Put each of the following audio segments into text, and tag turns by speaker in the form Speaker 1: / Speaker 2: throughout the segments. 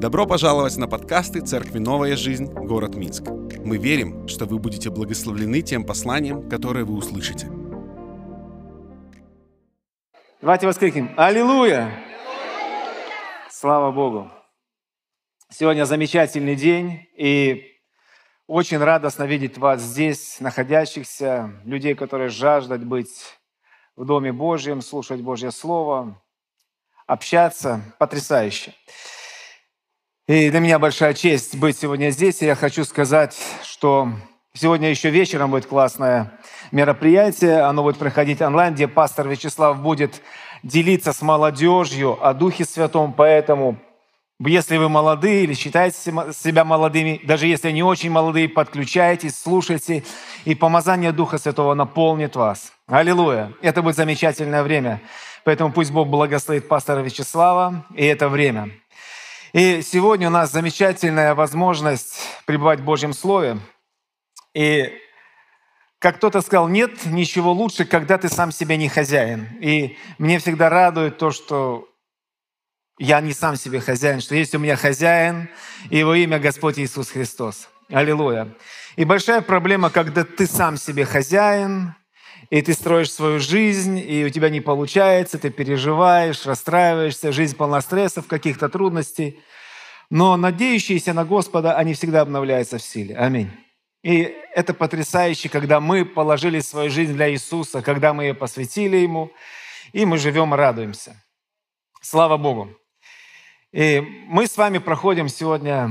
Speaker 1: Добро пожаловать на подкасты Церкви «Новая жизнь. Город Минск». Мы верим, что вы будете благословлены тем посланием, которое вы услышите.
Speaker 2: Давайте воскликнем. Аллилуйя! Слава Богу! Сегодня замечательный день, и очень радостно видеть вас здесь, находящихся, людей, которые жаждут быть в Доме Божьем, слушать Божье Слово, общаться. Потрясающе. И для меня большая честь быть сегодня здесь. И я хочу сказать, что сегодня еще вечером будет классное мероприятие. Оно будет проходить онлайн, где пастор Вячеслав будет делиться с молодежью о Духе Святом. Поэтому, если вы молодые или считаете себя молодыми, даже если не очень молодые, подключайтесь, слушайте, и помазание Духа Святого наполнит вас. Аллилуйя! Это будет замечательное время. Поэтому пусть Бог благословит пастора Вячеслава и это время. И сегодня у нас замечательная возможность пребывать в Божьем Слове. И как кто-то сказал, нет ничего лучше, когда ты сам себе не хозяин. И мне всегда радует то, что я не сам себе хозяин, что есть у меня хозяин, и его имя Господь Иисус Христос. Аллилуйя. И большая проблема, когда ты сам себе хозяин, и ты строишь свою жизнь, и у тебя не получается, ты переживаешь, расстраиваешься, жизнь полна стрессов, каких-то трудностей. Но надеющиеся на Господа, они всегда обновляются в силе. Аминь. И это потрясающе, когда мы положили свою жизнь для Иисуса, когда мы ее посвятили Ему, и мы живем и радуемся. Слава Богу. И мы с вами проходим сегодня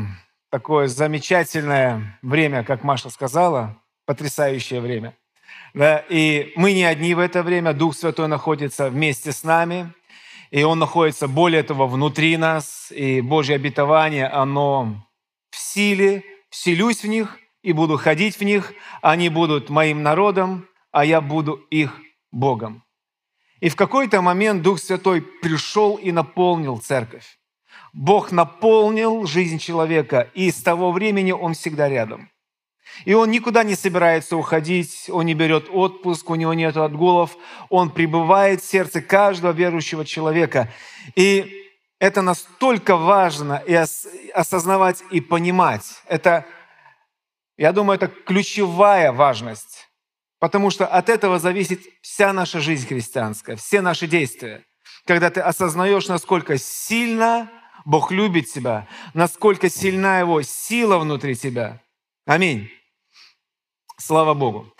Speaker 2: такое замечательное время, как Маша сказала, потрясающее время. И мы не одни в это время, Дух Святой находится вместе с нами, и Он находится, более того, внутри нас, и Божье обетование, оно в силе, вселюсь в них и буду ходить в них, они будут моим народом, а я буду их Богом. И в какой-то момент Дух Святой пришел и наполнил церковь. Бог наполнил жизнь человека, и с того времени Он всегда рядом. И он никуда не собирается уходить, он не берет отпуск, у него нет отгулов, он пребывает в сердце каждого верующего человека. И это настолько важно и осознавать и понимать. Это, я думаю, это ключевая важность, потому что от этого зависит вся наша жизнь христианская, все наши действия. Когда ты осознаешь, насколько сильно Бог любит тебя, насколько сильна Его сила внутри тебя. Аминь. Слава Богу.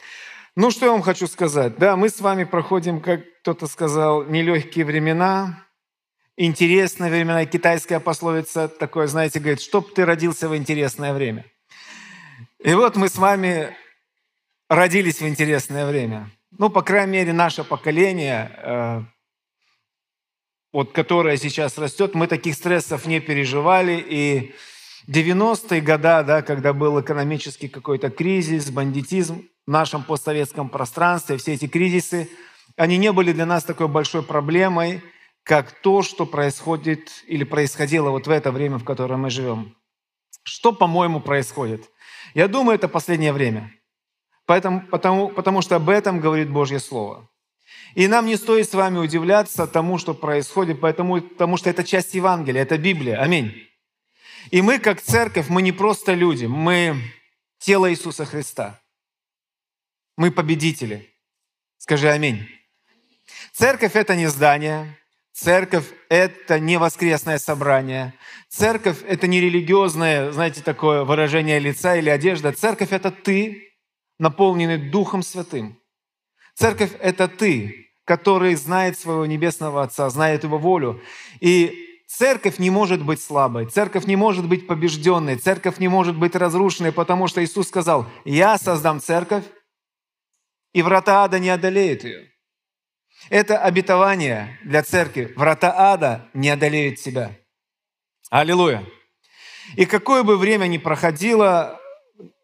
Speaker 2: Ну, что я вам хочу сказать? Да, мы с вами проходим, как кто-то сказал, нелегкие времена, интересные времена. Китайская пословица такое, знаете, говорит, чтоб ты родился в интересное время. И вот мы с вами родились в интересное время. Ну, по крайней мере, наше поколение, э, вот, которое сейчас растет, мы таких стрессов не переживали, и 90-е годы, да, когда был экономический какой-то кризис, бандитизм в нашем постсоветском пространстве, все эти кризисы, они не были для нас такой большой проблемой, как то, что происходит или происходило вот в это время, в котором мы живем. Что, по-моему, происходит? Я думаю, это последнее время. Поэтому, потому, потому что об этом говорит Божье Слово. И нам не стоит с вами удивляться тому, что происходит, потому, потому что это часть Евангелия, это Библия. Аминь. И мы, как церковь, мы не просто люди, мы тело Иисуса Христа. Мы победители. Скажи аминь. Церковь – это не здание, церковь – это не воскресное собрание, церковь – это не религиозное, знаете, такое выражение лица или одежда. Церковь – это ты, наполненный Духом Святым. Церковь – это ты, который знает своего Небесного Отца, знает Его волю. И Церковь не может быть слабой, церковь не может быть побежденной, церковь не может быть разрушенной, потому что Иисус сказал, «Я создам церковь, и врата ада не одолеют ее». Это обетование для церкви. Врата ада не одолеют тебя. Аллилуйя. И какое бы время ни проходило,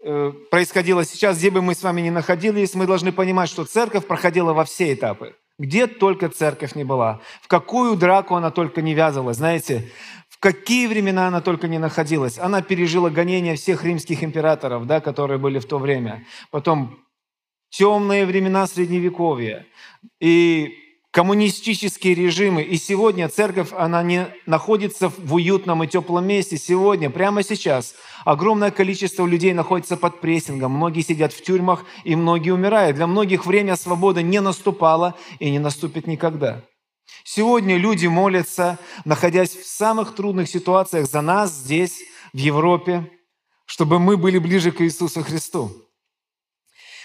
Speaker 2: э, происходило сейчас, где бы мы с вами ни находились, мы должны понимать, что церковь проходила во все этапы. Где только церковь не была, в какую драку она только не вязалась, знаете, в какие времена она только не находилась. Она пережила гонения всех римских императоров, да, которые были в то время. Потом темные времена Средневековья. И коммунистические режимы. И сегодня церковь, она не находится в уютном и теплом месте. Сегодня, прямо сейчас, огромное количество людей находится под прессингом. Многие сидят в тюрьмах, и многие умирают. Для многих время свободы не наступало и не наступит никогда. Сегодня люди молятся, находясь в самых трудных ситуациях за нас здесь, в Европе, чтобы мы были ближе к Иисусу Христу.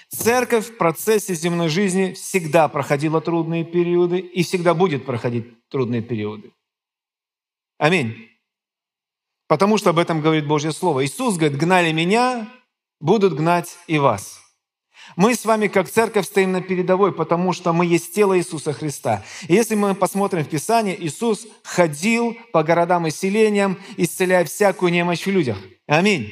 Speaker 2: Церковь в процессе земной жизни всегда проходила трудные периоды и всегда будет проходить трудные периоды. Аминь. Потому что об этом говорит Божье Слово. Иисус говорит, гнали меня, будут гнать и вас. Мы с вами как церковь стоим на передовой, потому что мы есть тело Иисуса Христа. И если мы посмотрим в Писание, Иисус ходил по городам и селениям, исцеляя всякую немощь в людях. Аминь.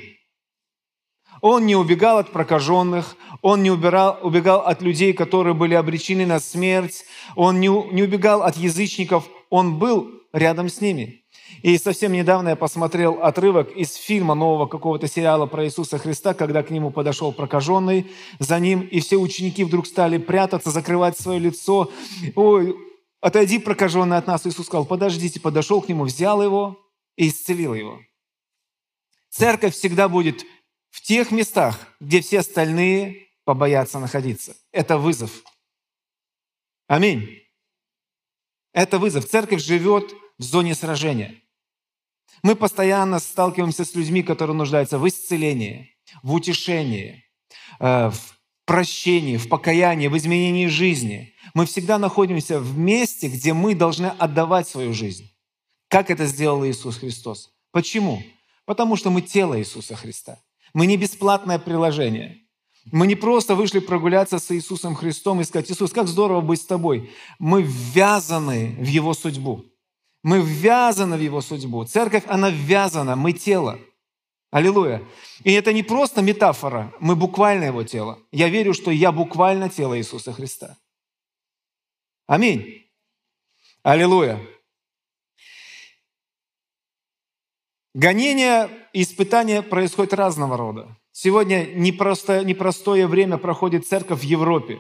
Speaker 2: Он не убегал от прокаженных, он не убирал, убегал от людей, которые были обречены на смерть, он не, не убегал от язычников, он был рядом с ними. И совсем недавно я посмотрел отрывок из фильма нового какого-то сериала про Иисуса Христа, когда к нему подошел прокаженный, за ним, и все ученики вдруг стали прятаться, закрывать свое лицо. Ой, отойди, прокаженный от нас. Иисус сказал, подождите, подошел к нему, взял его и исцелил его. Церковь всегда будет в тех местах, где все остальные побоятся находиться. Это вызов. Аминь. Это вызов. Церковь живет в зоне сражения. Мы постоянно сталкиваемся с людьми, которые нуждаются в исцелении, в утешении, э, в прощении, в покаянии, в изменении жизни. Мы всегда находимся в месте, где мы должны отдавать свою жизнь. Как это сделал Иисус Христос? Почему? Потому что мы тело Иисуса Христа. Мы не бесплатное приложение. Мы не просто вышли прогуляться с Иисусом Христом и сказать, Иисус, как здорово быть с тобой. Мы ввязаны в Его судьбу. Мы ввязаны в Его судьбу. Церковь, она ввязана, мы тело. Аллилуйя. И это не просто метафора, мы буквально Его тело. Я верю, что я буквально тело Иисуса Христа. Аминь. Аллилуйя. Гонения и испытания происходят разного рода. Сегодня непростое, непростое время проходит церковь в Европе.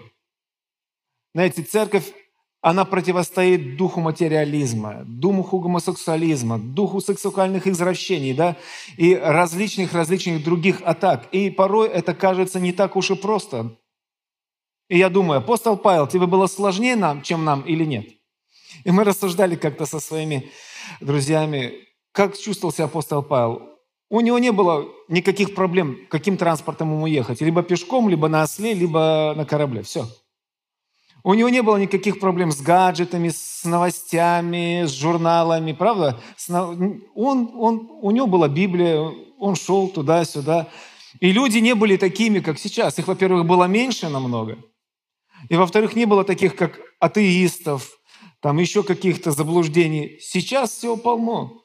Speaker 2: Знаете, церковь она противостоит духу материализма, духу гомосексуализма, духу сексуальных извращений, да, и различных-различных других атак. И порой это кажется не так уж и просто. И я думаю, апостол Павел, тебе было сложнее нам, чем нам или нет? И мы рассуждали как-то со своими друзьями, как чувствовал себя апостол Павел. У него не было никаких проблем, каким транспортом ему ехать. Либо пешком, либо на осле, либо на корабле. Все. У него не было никаких проблем с гаджетами, с новостями, с журналами, правда? Он, он, у него была Библия, он шел туда-сюда. И люди не были такими, как сейчас. Их, во-первых, было меньше намного. И, во-вторых, не было таких, как атеистов, там еще каких-то заблуждений. Сейчас все полно.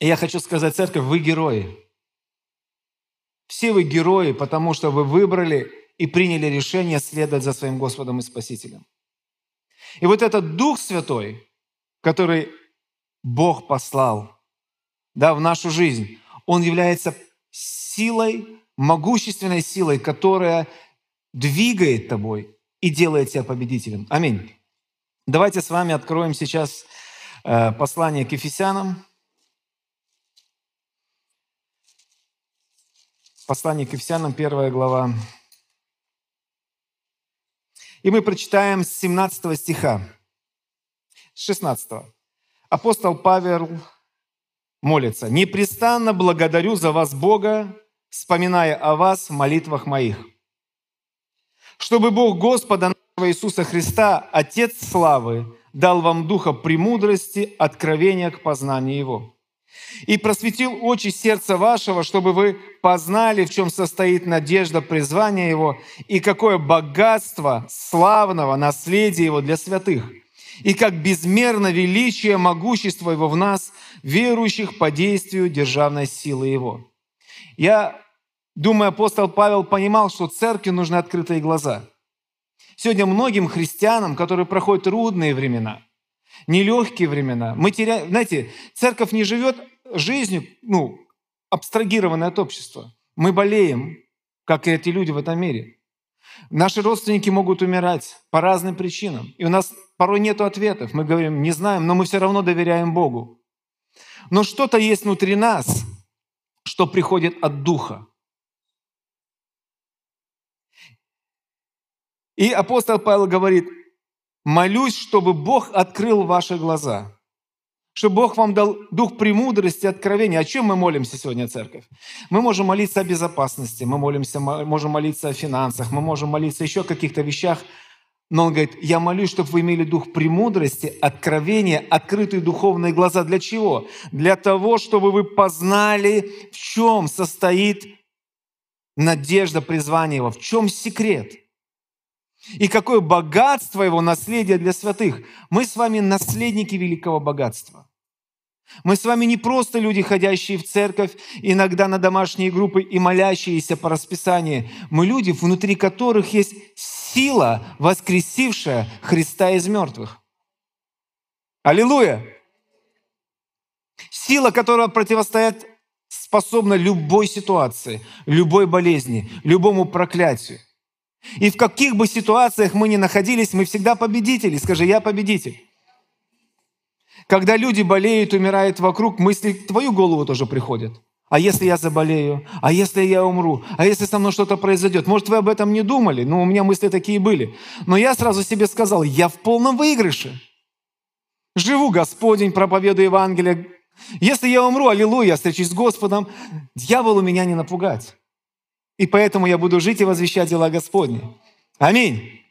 Speaker 2: И я хочу сказать, церковь, вы герои. Все вы герои, потому что вы выбрали и приняли решение следовать за своим Господом и Спасителем. И вот этот Дух Святой, который Бог послал да, в нашу жизнь, он является силой, могущественной силой, которая двигает тобой и делает тебя победителем. Аминь. Давайте с вами откроем сейчас э, послание к Ефесянам. Послание к Ефесянам, первая глава. И мы прочитаем с 17 стиха, с 16. Апостол Павел молится. «Непрестанно благодарю за вас Бога, вспоминая о вас в молитвах моих, чтобы Бог Господа нашего Иисуса Христа, Отец славы, дал вам духа премудрости, откровения к познанию Его, и просветил очи сердца вашего, чтобы вы познали, в чем состоит надежда призвания Его, и какое богатство славного наследия Его для святых, и как безмерно величие могущества Его в нас, верующих по действию державной силы Его. Я думаю, апостол Павел понимал, что церкви нужны открытые глаза. Сегодня многим христианам, которые проходят трудные времена – нелегкие времена. Мы теряем, знаете, церковь не живет жизнью, ну, абстрагированной от общества. Мы болеем, как и эти люди в этом мире. Наши родственники могут умирать по разным причинам. И у нас порой нет ответов. Мы говорим, не знаем, но мы все равно доверяем Богу. Но что-то есть внутри нас, что приходит от Духа. И апостол Павел говорит, молюсь, чтобы Бог открыл ваши глаза, чтобы Бог вам дал дух премудрости, откровения. О чем мы молимся сегодня, церковь? Мы можем молиться о безопасности, мы молимся, можем молиться о финансах, мы можем молиться еще о каких-то вещах, но он говорит, я молюсь, чтобы вы имели дух премудрости, откровения, открытые духовные глаза. Для чего? Для того, чтобы вы познали, в чем состоит надежда призвания его, в чем секрет – и какое богатство его наследие для святых. Мы с вами наследники великого богатства. Мы с вами не просто люди, ходящие в церковь, иногда на домашние группы и молящиеся по расписанию. Мы люди, внутри которых есть сила, воскресившая Христа из мертвых. Аллилуйя! Сила, которая противостоит способна любой ситуации, любой болезни, любому проклятию. И в каких бы ситуациях мы ни находились, мы всегда победители. Скажи, я победитель. Когда люди болеют, умирают вокруг, мысли в твою голову тоже приходят. А если я заболею? А если я умру? А если со мной что-то произойдет? Может, вы об этом не думали? Ну, у меня мысли такие были. Но я сразу себе сказал, я в полном выигрыше. Живу Господень, проповедую Евангелие. Если я умру, аллилуйя, встречусь с Господом, дьяволу меня не напугать. И поэтому я буду жить и возвещать дела Господни. Аминь.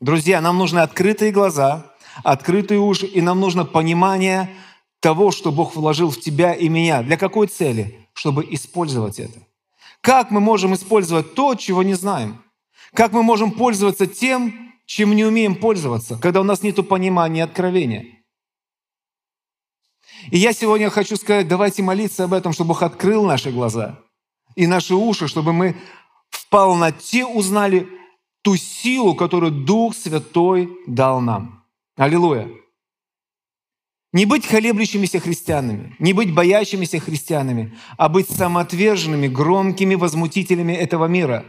Speaker 2: Друзья, нам нужны открытые глаза, открытые уши, и нам нужно понимание того, что Бог вложил в тебя и меня. Для какой цели? Чтобы использовать это. Как мы можем использовать то, чего не знаем? Как мы можем пользоваться тем, чем не умеем пользоваться, когда у нас нет понимания и откровения? И я сегодня хочу сказать, давайте молиться об этом, чтобы Бог открыл наши глаза – и наши уши, чтобы мы в полноте узнали ту силу, которую Дух Святой дал нам. Аллилуйя! Не быть колеблющимися христианами, не быть боящимися христианами, а быть самоотверженными, громкими возмутителями этого мира.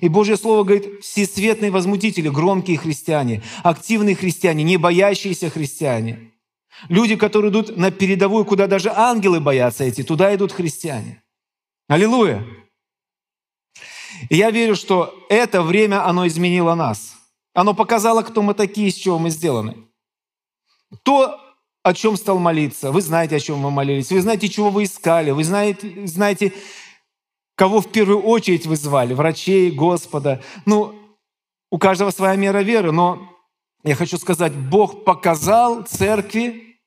Speaker 2: И Божье Слово говорит, всесветные возмутители, громкие христиане, активные христиане, не боящиеся христиане. Люди, которые идут на передовую, куда даже ангелы боятся идти, туда идут христиане. Аллилуйя! И я верю, что это время, оно изменило нас. Оно показало, кто мы такие, из чего мы сделаны. То, о чем стал молиться. Вы знаете, о чем вы молились. Вы знаете, чего вы искали. Вы знаете, знаете кого в первую очередь вы звали. Врачей, Господа. Ну, у каждого своя мера веры, но я хочу сказать, Бог показал церкви,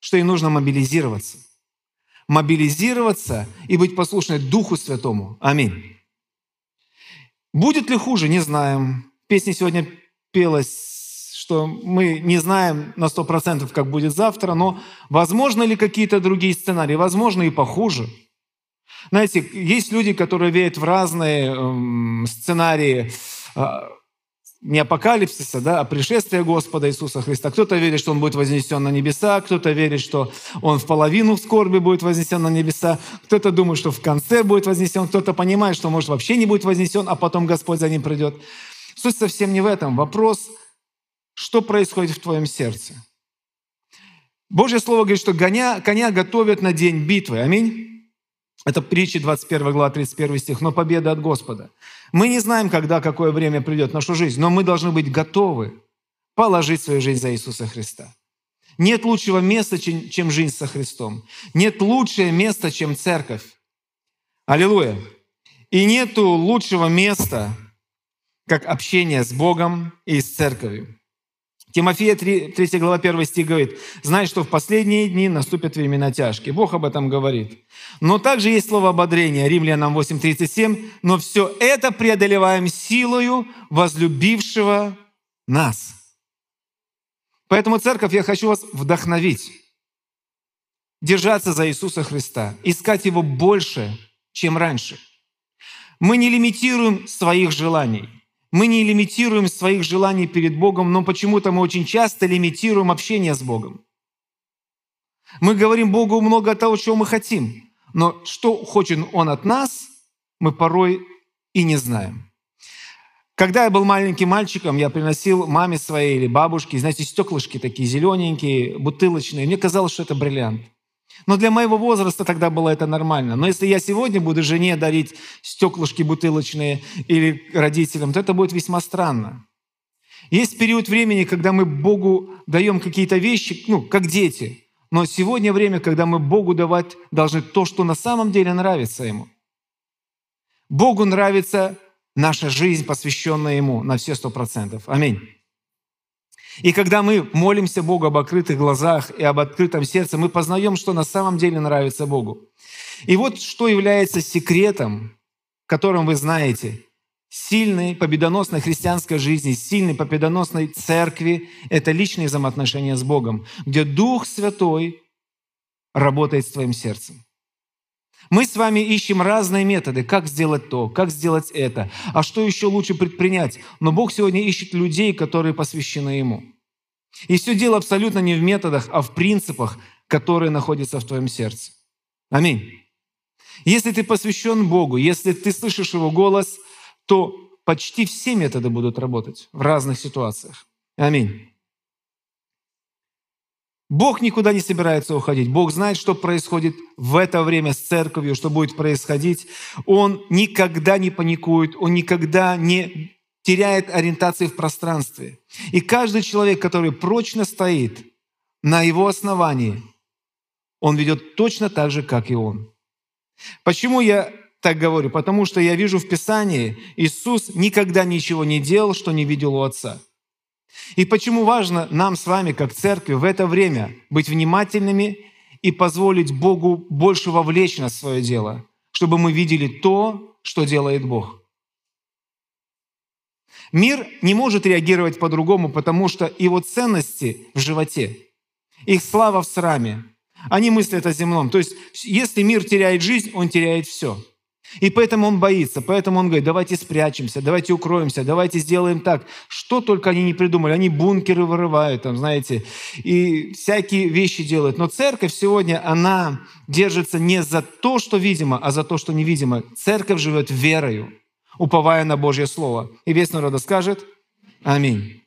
Speaker 2: что ей нужно мобилизироваться мобилизироваться и быть послушной Духу Святому. Аминь. Будет ли хуже, не знаем. В песне сегодня пелось, что мы не знаем на сто процентов, как будет завтра, но возможно ли какие-то другие сценарии? Возможно и похуже. Знаете, есть люди, которые верят в разные эм, сценарии а, не апокалипсиса, да, а пришествия Господа Иисуса Христа. Кто-то верит, что Он будет вознесен на небеса, кто-то верит, что Он в половину скорби будет вознесен на небеса, кто-то думает, что в конце будет вознесен, кто-то понимает, что, может, вообще не будет вознесен, а потом Господь за ним придет. Суть совсем не в этом. Вопрос, что происходит в твоем сердце. Божье Слово говорит, что коня, коня готовят на день битвы. Аминь. Это притча 21 глава, 31 стих. «Но победа от Господа». Мы не знаем, когда, какое время придет в нашу жизнь, но мы должны быть готовы положить свою жизнь за Иисуса Христа. Нет лучшего места, чем жизнь со Христом. Нет лучшего места, чем церковь. Аллилуйя. И нету лучшего места, как общение с Богом и с церковью. Тимофея 3, 3 глава 1 стих говорит, «Знай, что в последние дни наступят времена тяжкие». Бог об этом говорит. Но также есть слово ободрения, Римлянам 8.37, «Но все это преодолеваем силою возлюбившего нас». Поэтому, церковь, я хочу вас вдохновить, держаться за Иисуса Христа, искать Его больше, чем раньше. Мы не лимитируем своих желаний – мы не лимитируем своих желаний перед Богом, но почему-то мы очень часто лимитируем общение с Богом. Мы говорим Богу много того, чего мы хотим, но что хочет Он от нас, мы порой и не знаем. Когда я был маленьким мальчиком, я приносил маме своей или бабушке, знаете, стеклышки такие зелененькие, бутылочные. Мне казалось, что это бриллиант. Но для моего возраста тогда было это нормально. Но если я сегодня буду жене дарить стеклышки бутылочные или родителям, то это будет весьма странно. Есть период времени, когда мы Богу даем какие-то вещи, ну, как дети. Но сегодня время, когда мы Богу давать должны то, что на самом деле нравится Ему. Богу нравится наша жизнь, посвященная Ему на все сто процентов. Аминь. И когда мы молимся Богу об открытых глазах и об открытом сердце, мы познаем, что на самом деле нравится Богу. И вот что является секретом, которым вы знаете, сильной победоносной христианской жизни, сильной победоносной церкви – это личные взаимоотношения с Богом, где Дух Святой работает с твоим сердцем. Мы с вами ищем разные методы, как сделать то, как сделать это, а что еще лучше предпринять. Но Бог сегодня ищет людей, которые посвящены Ему. И все дело абсолютно не в методах, а в принципах, которые находятся в твоем сердце. Аминь. Если ты посвящен Богу, если ты слышишь Его голос, то почти все методы будут работать в разных ситуациях. Аминь. Бог никуда не собирается уходить. Бог знает, что происходит в это время с церковью, что будет происходить. Он никогда не паникует, он никогда не теряет ориентации в пространстве. И каждый человек, который прочно стоит на его основании, он ведет точно так же, как и он. Почему я так говорю? Потому что я вижу в Писании, Иисус никогда ничего не делал, что не видел у Отца. И почему важно нам с вами, как церкви, в это время быть внимательными и позволить Богу больше вовлечь нас в свое дело, чтобы мы видели то, что делает Бог. Мир не может реагировать по-другому, потому что его ценности в животе, их слава в сраме. Они мыслят о земном. То есть, если мир теряет жизнь, он теряет все – и поэтому он боится, поэтому он говорит, давайте спрячемся, давайте укроемся, давайте сделаем так. Что только они не придумали. Они бункеры вырывают, там, знаете, и всякие вещи делают. Но церковь сегодня, она держится не за то, что видимо, а за то, что невидимо. Церковь живет верою, уповая на Божье Слово. И весь народ скажет Аминь.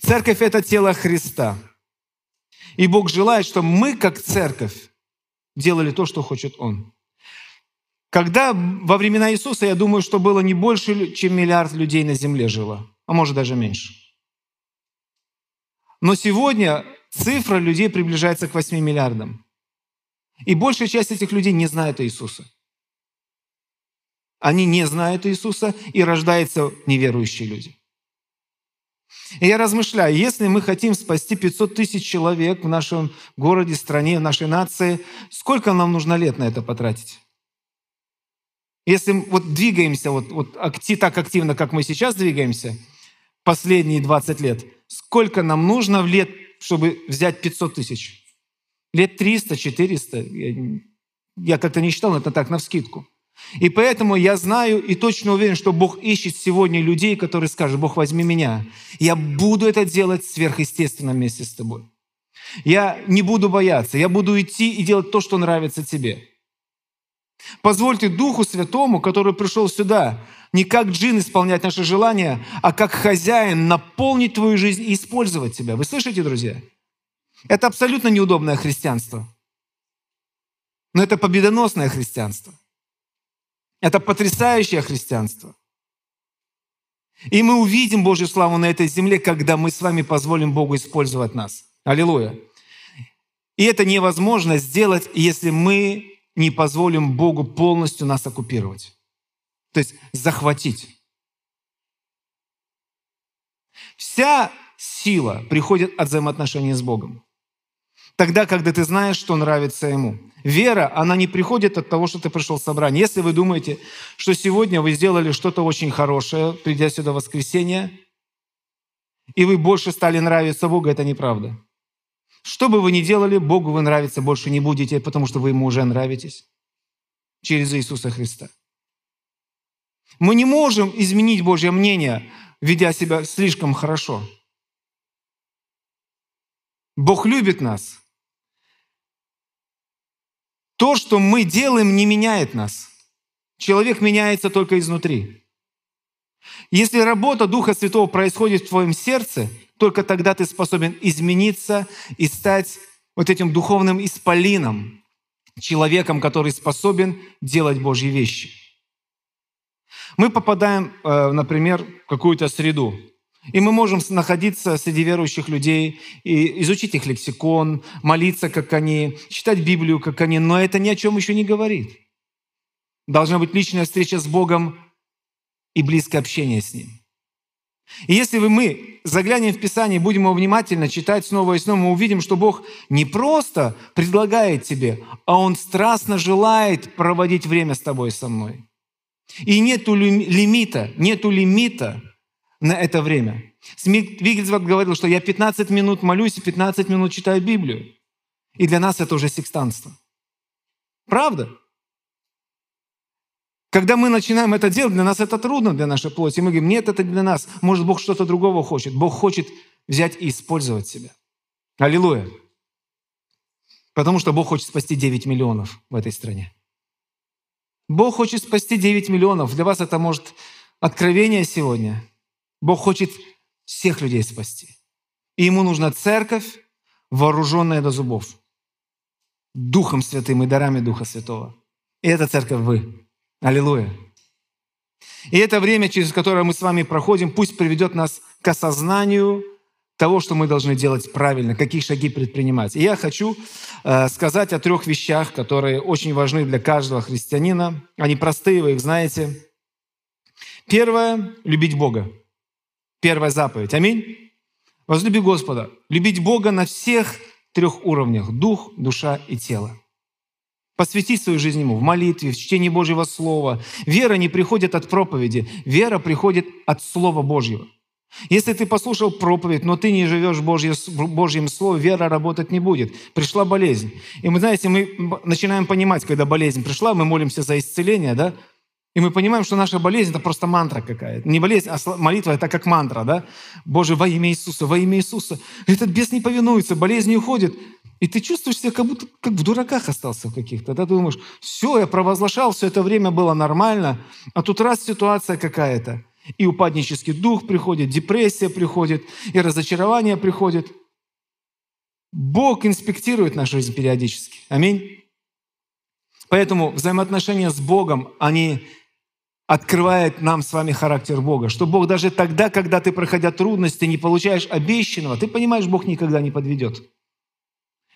Speaker 2: Церковь – это тело Христа. И Бог желает, чтобы мы, как церковь, делали то, что хочет Он. Когда во времена Иисуса, я думаю, что было не больше, чем миллиард людей на земле жило, а может даже меньше. Но сегодня цифра людей приближается к 8 миллиардам. И большая часть этих людей не знает Иисуса. Они не знают Иисуса, и рождаются неверующие люди. И я размышляю, если мы хотим спасти 500 тысяч человек в нашем городе, стране, в нашей нации, сколько нам нужно лет на это потратить? Если вот двигаемся вот, вот акти, так активно, как мы сейчас двигаемся, последние 20 лет, сколько нам нужно в лет, чтобы взять 500 тысяч? Лет 300, 400? Я, я как-то не считал, но это так, на вскидку. И поэтому я знаю и точно уверен, что Бог ищет сегодня людей, которые скажут, Бог, возьми меня. Я буду это делать сверхъестественно вместе с тобой. Я не буду бояться, я буду идти и делать то, что нравится тебе. Позвольте Духу Святому, который пришел сюда, не как джин исполнять наши желания, а как хозяин наполнить твою жизнь и использовать тебя. Вы слышите, друзья? Это абсолютно неудобное христианство. Но это победоносное христианство. Это потрясающее христианство. И мы увидим Божью славу на этой земле, когда мы с вами позволим Богу использовать нас. Аллилуйя. И это невозможно сделать, если мы не позволим Богу полностью нас оккупировать. То есть захватить. Вся сила приходит от взаимоотношений с Богом. Тогда, когда ты знаешь, что нравится Ему. Вера, она не приходит от того, что ты пришел в собрание. Если вы думаете, что сегодня вы сделали что-то очень хорошее, придя сюда в воскресенье, и вы больше стали нравиться Богу, это неправда. Что бы вы ни делали, Богу вы нравиться больше не будете, потому что вы Ему уже нравитесь через Иисуса Христа. Мы не можем изменить Божье мнение, ведя себя слишком хорошо. Бог любит нас. То, что мы делаем, не меняет нас. Человек меняется только изнутри. Если работа Духа Святого происходит в твоем сердце, только тогда ты способен измениться и стать вот этим духовным исполином, человеком, который способен делать Божьи вещи. Мы попадаем, э, например, в какую-то среду, и мы можем находиться среди верующих людей, и изучить их лексикон, молиться, как они, читать Библию, как они, но это ни о чем еще не говорит. Должна быть личная встреча с Богом и близкое общение с Ним. И если вы, мы заглянем в Писание, будем его внимательно читать снова и снова, мы увидим, что Бог не просто предлагает тебе, а Он страстно желает проводить время с тобой со мной. И нету лимита, нету лимита на это время. Смит Вигельсворт говорил, что я 15 минут молюсь и 15 минут читаю Библию. И для нас это уже секстанство. Правда? Когда мы начинаем это делать, для нас это трудно, для нашей плоти. Мы говорим, нет, это для нас. Может, Бог что-то другого хочет. Бог хочет взять и использовать себя. Аллилуйя. Потому что Бог хочет спасти 9 миллионов в этой стране. Бог хочет спасти 9 миллионов. Для вас это может откровение сегодня. Бог хочет всех людей спасти. И ему нужна церковь, вооруженная до зубов. Духом Святым и дарами Духа Святого. И эта церковь вы. Аллилуйя. И это время, через которое мы с вами проходим, пусть приведет нас к осознанию того, что мы должны делать правильно, какие шаги предпринимать. И я хочу э, сказать о трех вещах, которые очень важны для каждого христианина. Они простые, вы их знаете. Первое – любить Бога. Первая заповедь. Аминь. Возлюби Господа. Любить Бога на всех трех уровнях – дух, душа и тело. Посвяти свою жизнь Ему в молитве, в чтении Божьего Слова. Вера не приходит от проповеди, вера приходит от Слова Божьего. Если ты послушал проповедь, но ты не живешь в Божьем Слове, вера работать не будет. Пришла болезнь. И мы, знаете, мы начинаем понимать, когда болезнь пришла, мы молимся за исцеление, да? И мы понимаем, что наша болезнь – это просто мантра какая-то. Не болезнь, а молитва – это как мантра, да? Боже, во имя Иисуса, во имя Иисуса. Этот бес не повинуется, болезнь не уходит. И ты чувствуешь себя как будто как в дураках остался каких-то. Да? Ты думаешь, все, я провозглашал, все это время было нормально, а тут раз ситуация какая-то. И упаднический дух приходит, депрессия приходит, и разочарование приходит. Бог инспектирует нашу жизнь периодически. Аминь. Поэтому взаимоотношения с Богом, они открывают нам с вами характер Бога. Что Бог даже тогда, когда ты, проходя трудности, не получаешь обещанного, ты понимаешь, Бог никогда не подведет.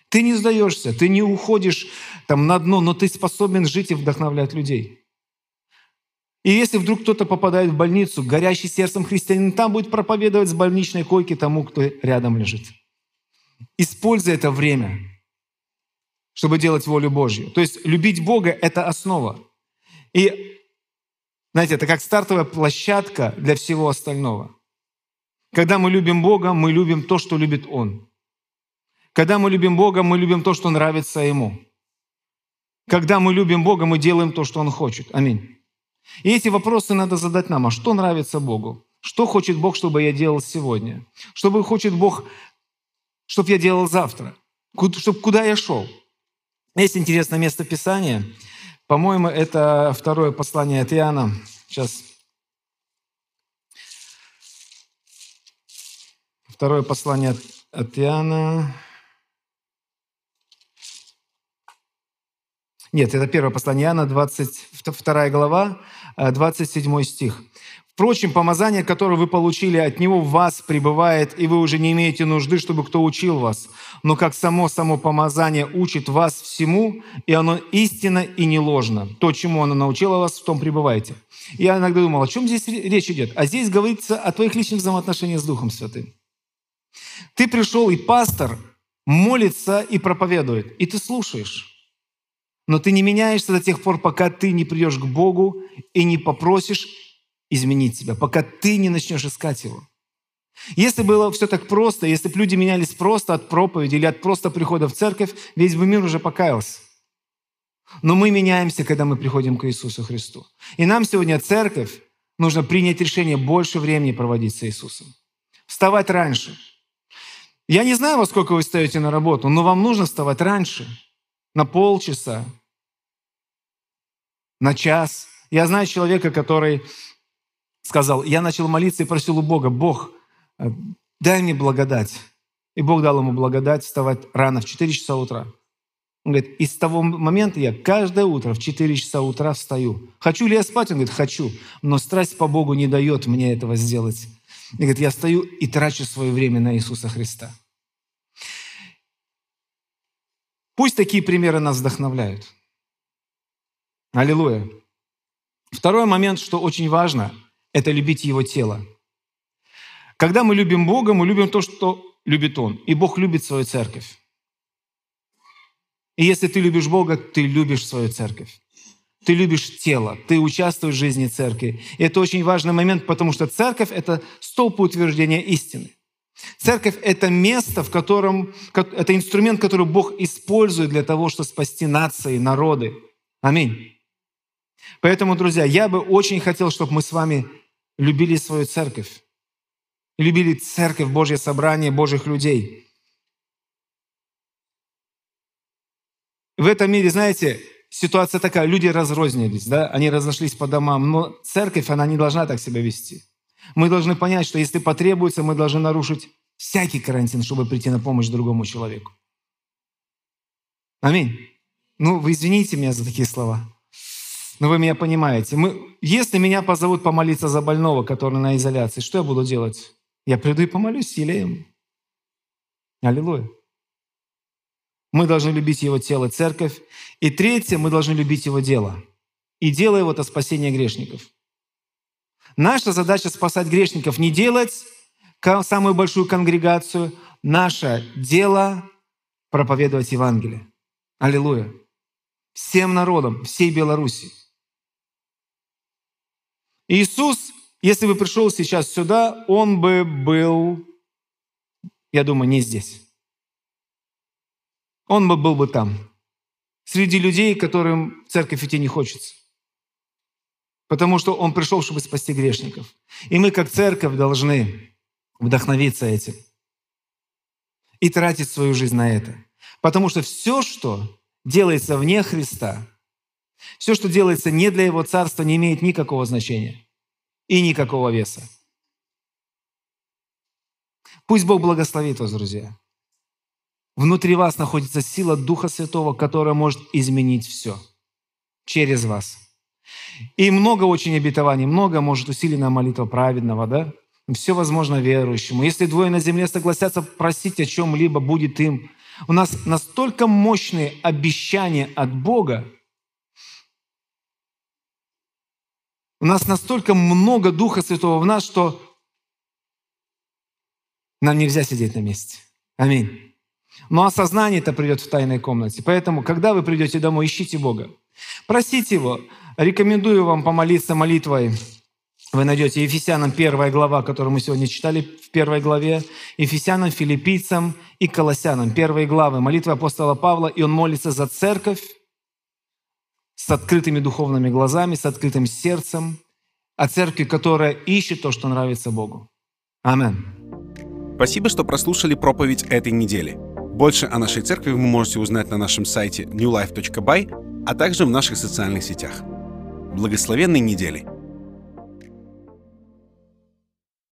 Speaker 2: Ты не сдаешься, ты не уходишь там на дно, но ты способен жить и вдохновлять людей. И если вдруг кто-то попадает в больницу, горящий сердцем христианин, там будет проповедовать с больничной койки тому, кто рядом лежит. Используй это время, чтобы делать волю Божью. То есть любить Бога – это основа. И, знаете, это как стартовая площадка для всего остального. Когда мы любим Бога, мы любим то, что любит Он. Когда мы любим Бога, мы любим то, что нравится Ему. Когда мы любим Бога, мы делаем то, что Он хочет. Аминь. И эти вопросы надо задать нам. А что нравится Богу? Что хочет Бог, чтобы я делал сегодня? Что хочет Бог, чтобы я делал завтра? Чтобы куда я шел? Есть интересное место Писания. По-моему, это второе послание от Иоанна. Сейчас. Второе послание от Иоанна. Нет, это первое послание Иоанна, 22 глава, 27 э, стих. Впрочем, помазание, которое вы получили от Него, в вас пребывает, и вы уже не имеете нужды, чтобы кто учил вас. Но как само само помазание учит вас всему, и оно истинно и не ложно. То, чему оно научило вас, в том пребывайте. Я иногда думал, о чем здесь речь идет? А здесь говорится о твоих личных взаимоотношениях с Духом Святым. Ты пришел, и пастор молится и проповедует, и ты слушаешь. Но ты не меняешься до тех пор, пока ты не придешь к Богу и не попросишь изменить себя, пока ты не начнешь искать Его. Если было все так просто, если бы люди менялись просто от проповеди или от просто прихода в церковь, весь бы мир уже покаялся. Но мы меняемся, когда мы приходим к Иисусу Христу. И нам сегодня церковь нужно принять решение больше времени проводить с Иисусом. Вставать раньше. Я не знаю, во сколько вы встаете на работу, но вам нужно вставать раньше. На полчаса, на час. Я знаю человека, который сказал, я начал молиться и просил у Бога, Бог, э, дай мне благодать. И Бог дал ему благодать вставать рано, в 4 часа утра. Он говорит, и с того момента я каждое утро в 4 часа утра встаю. Хочу ли я спать? Он говорит, хочу. Но страсть по Богу не дает мне этого сделать. И говорит, я стою и трачу свое время на Иисуса Христа. Пусть такие примеры нас вдохновляют. Аллилуйя. Второй момент, что очень важно, это любить Его тело. Когда мы любим Бога, мы любим то, что любит Он. И Бог любит свою церковь. И если ты любишь Бога, ты любишь свою церковь. Ты любишь тело, ты участвуешь в жизни церкви. И это очень важный момент, потому что церковь – это столб утверждения истины. Церковь – это место, в котором, это инструмент, который Бог использует для того, чтобы спасти нации, народы. Аминь. Поэтому, друзья, я бы очень хотел, чтобы мы с вами любили свою церковь. Любили церковь, Божье собрание, Божьих людей. В этом мире, знаете, ситуация такая, люди разрознились, да, они разошлись по домам, но церковь, она не должна так себя вести. Мы должны понять, что если потребуется, мы должны нарушить всякий карантин, чтобы прийти на помощь другому человеку. Аминь. Ну, вы извините меня за такие слова. Но вы меня понимаете. Мы, если меня позовут помолиться за больного, который на изоляции, что я буду делать? Я приду и помолюсь с. Аллилуйя. Мы должны любить Его тело, церковь. И третье, мы должны любить Его дело. И дело Его – это спасение грешников. Наша задача – спасать грешников. Не делать самую большую конгрегацию. Наше дело – проповедовать Евангелие. Аллилуйя. Всем народам, всей Беларуси. Иисус, если бы пришел сейчас сюда, Он бы был, я думаю, не здесь. Он бы был бы там, среди людей, которым церковь идти не хочется. Потому что Он пришел, чтобы спасти грешников. И мы, как церковь, должны вдохновиться этим и тратить свою жизнь на это. Потому что все, что делается вне Христа, все, что делается не для Его Царства, не имеет никакого значения и никакого веса. Пусть Бог благословит вас, друзья. Внутри вас находится сила Духа Святого, которая может изменить все через вас. И много очень обетований, много может усиленная молитва праведного, да? Все возможно верующему. Если двое на земле согласятся просить о чем-либо, будет им. У нас настолько мощные обещания от Бога, У нас настолько много Духа Святого в нас, что нам нельзя сидеть на месте. Аминь. Но осознание это придет в тайной комнате. Поэтому, когда вы придете домой, ищите Бога. Просите Его. Рекомендую вам помолиться молитвой. Вы найдете Ефесянам первая глава, которую мы сегодня читали в первой главе, Ефесянам, филиппийцам и колоссянам, первые главы, молитва апостола Павла, и он молится за церковь, с открытыми духовными глазами, с открытым сердцем, о церкви, которая ищет то, что нравится Богу. Амин.
Speaker 1: Спасибо, что прослушали проповедь этой недели. Больше о нашей церкви вы можете узнать на нашем сайте newlife.by, а также в наших социальных сетях. Благословенной недели!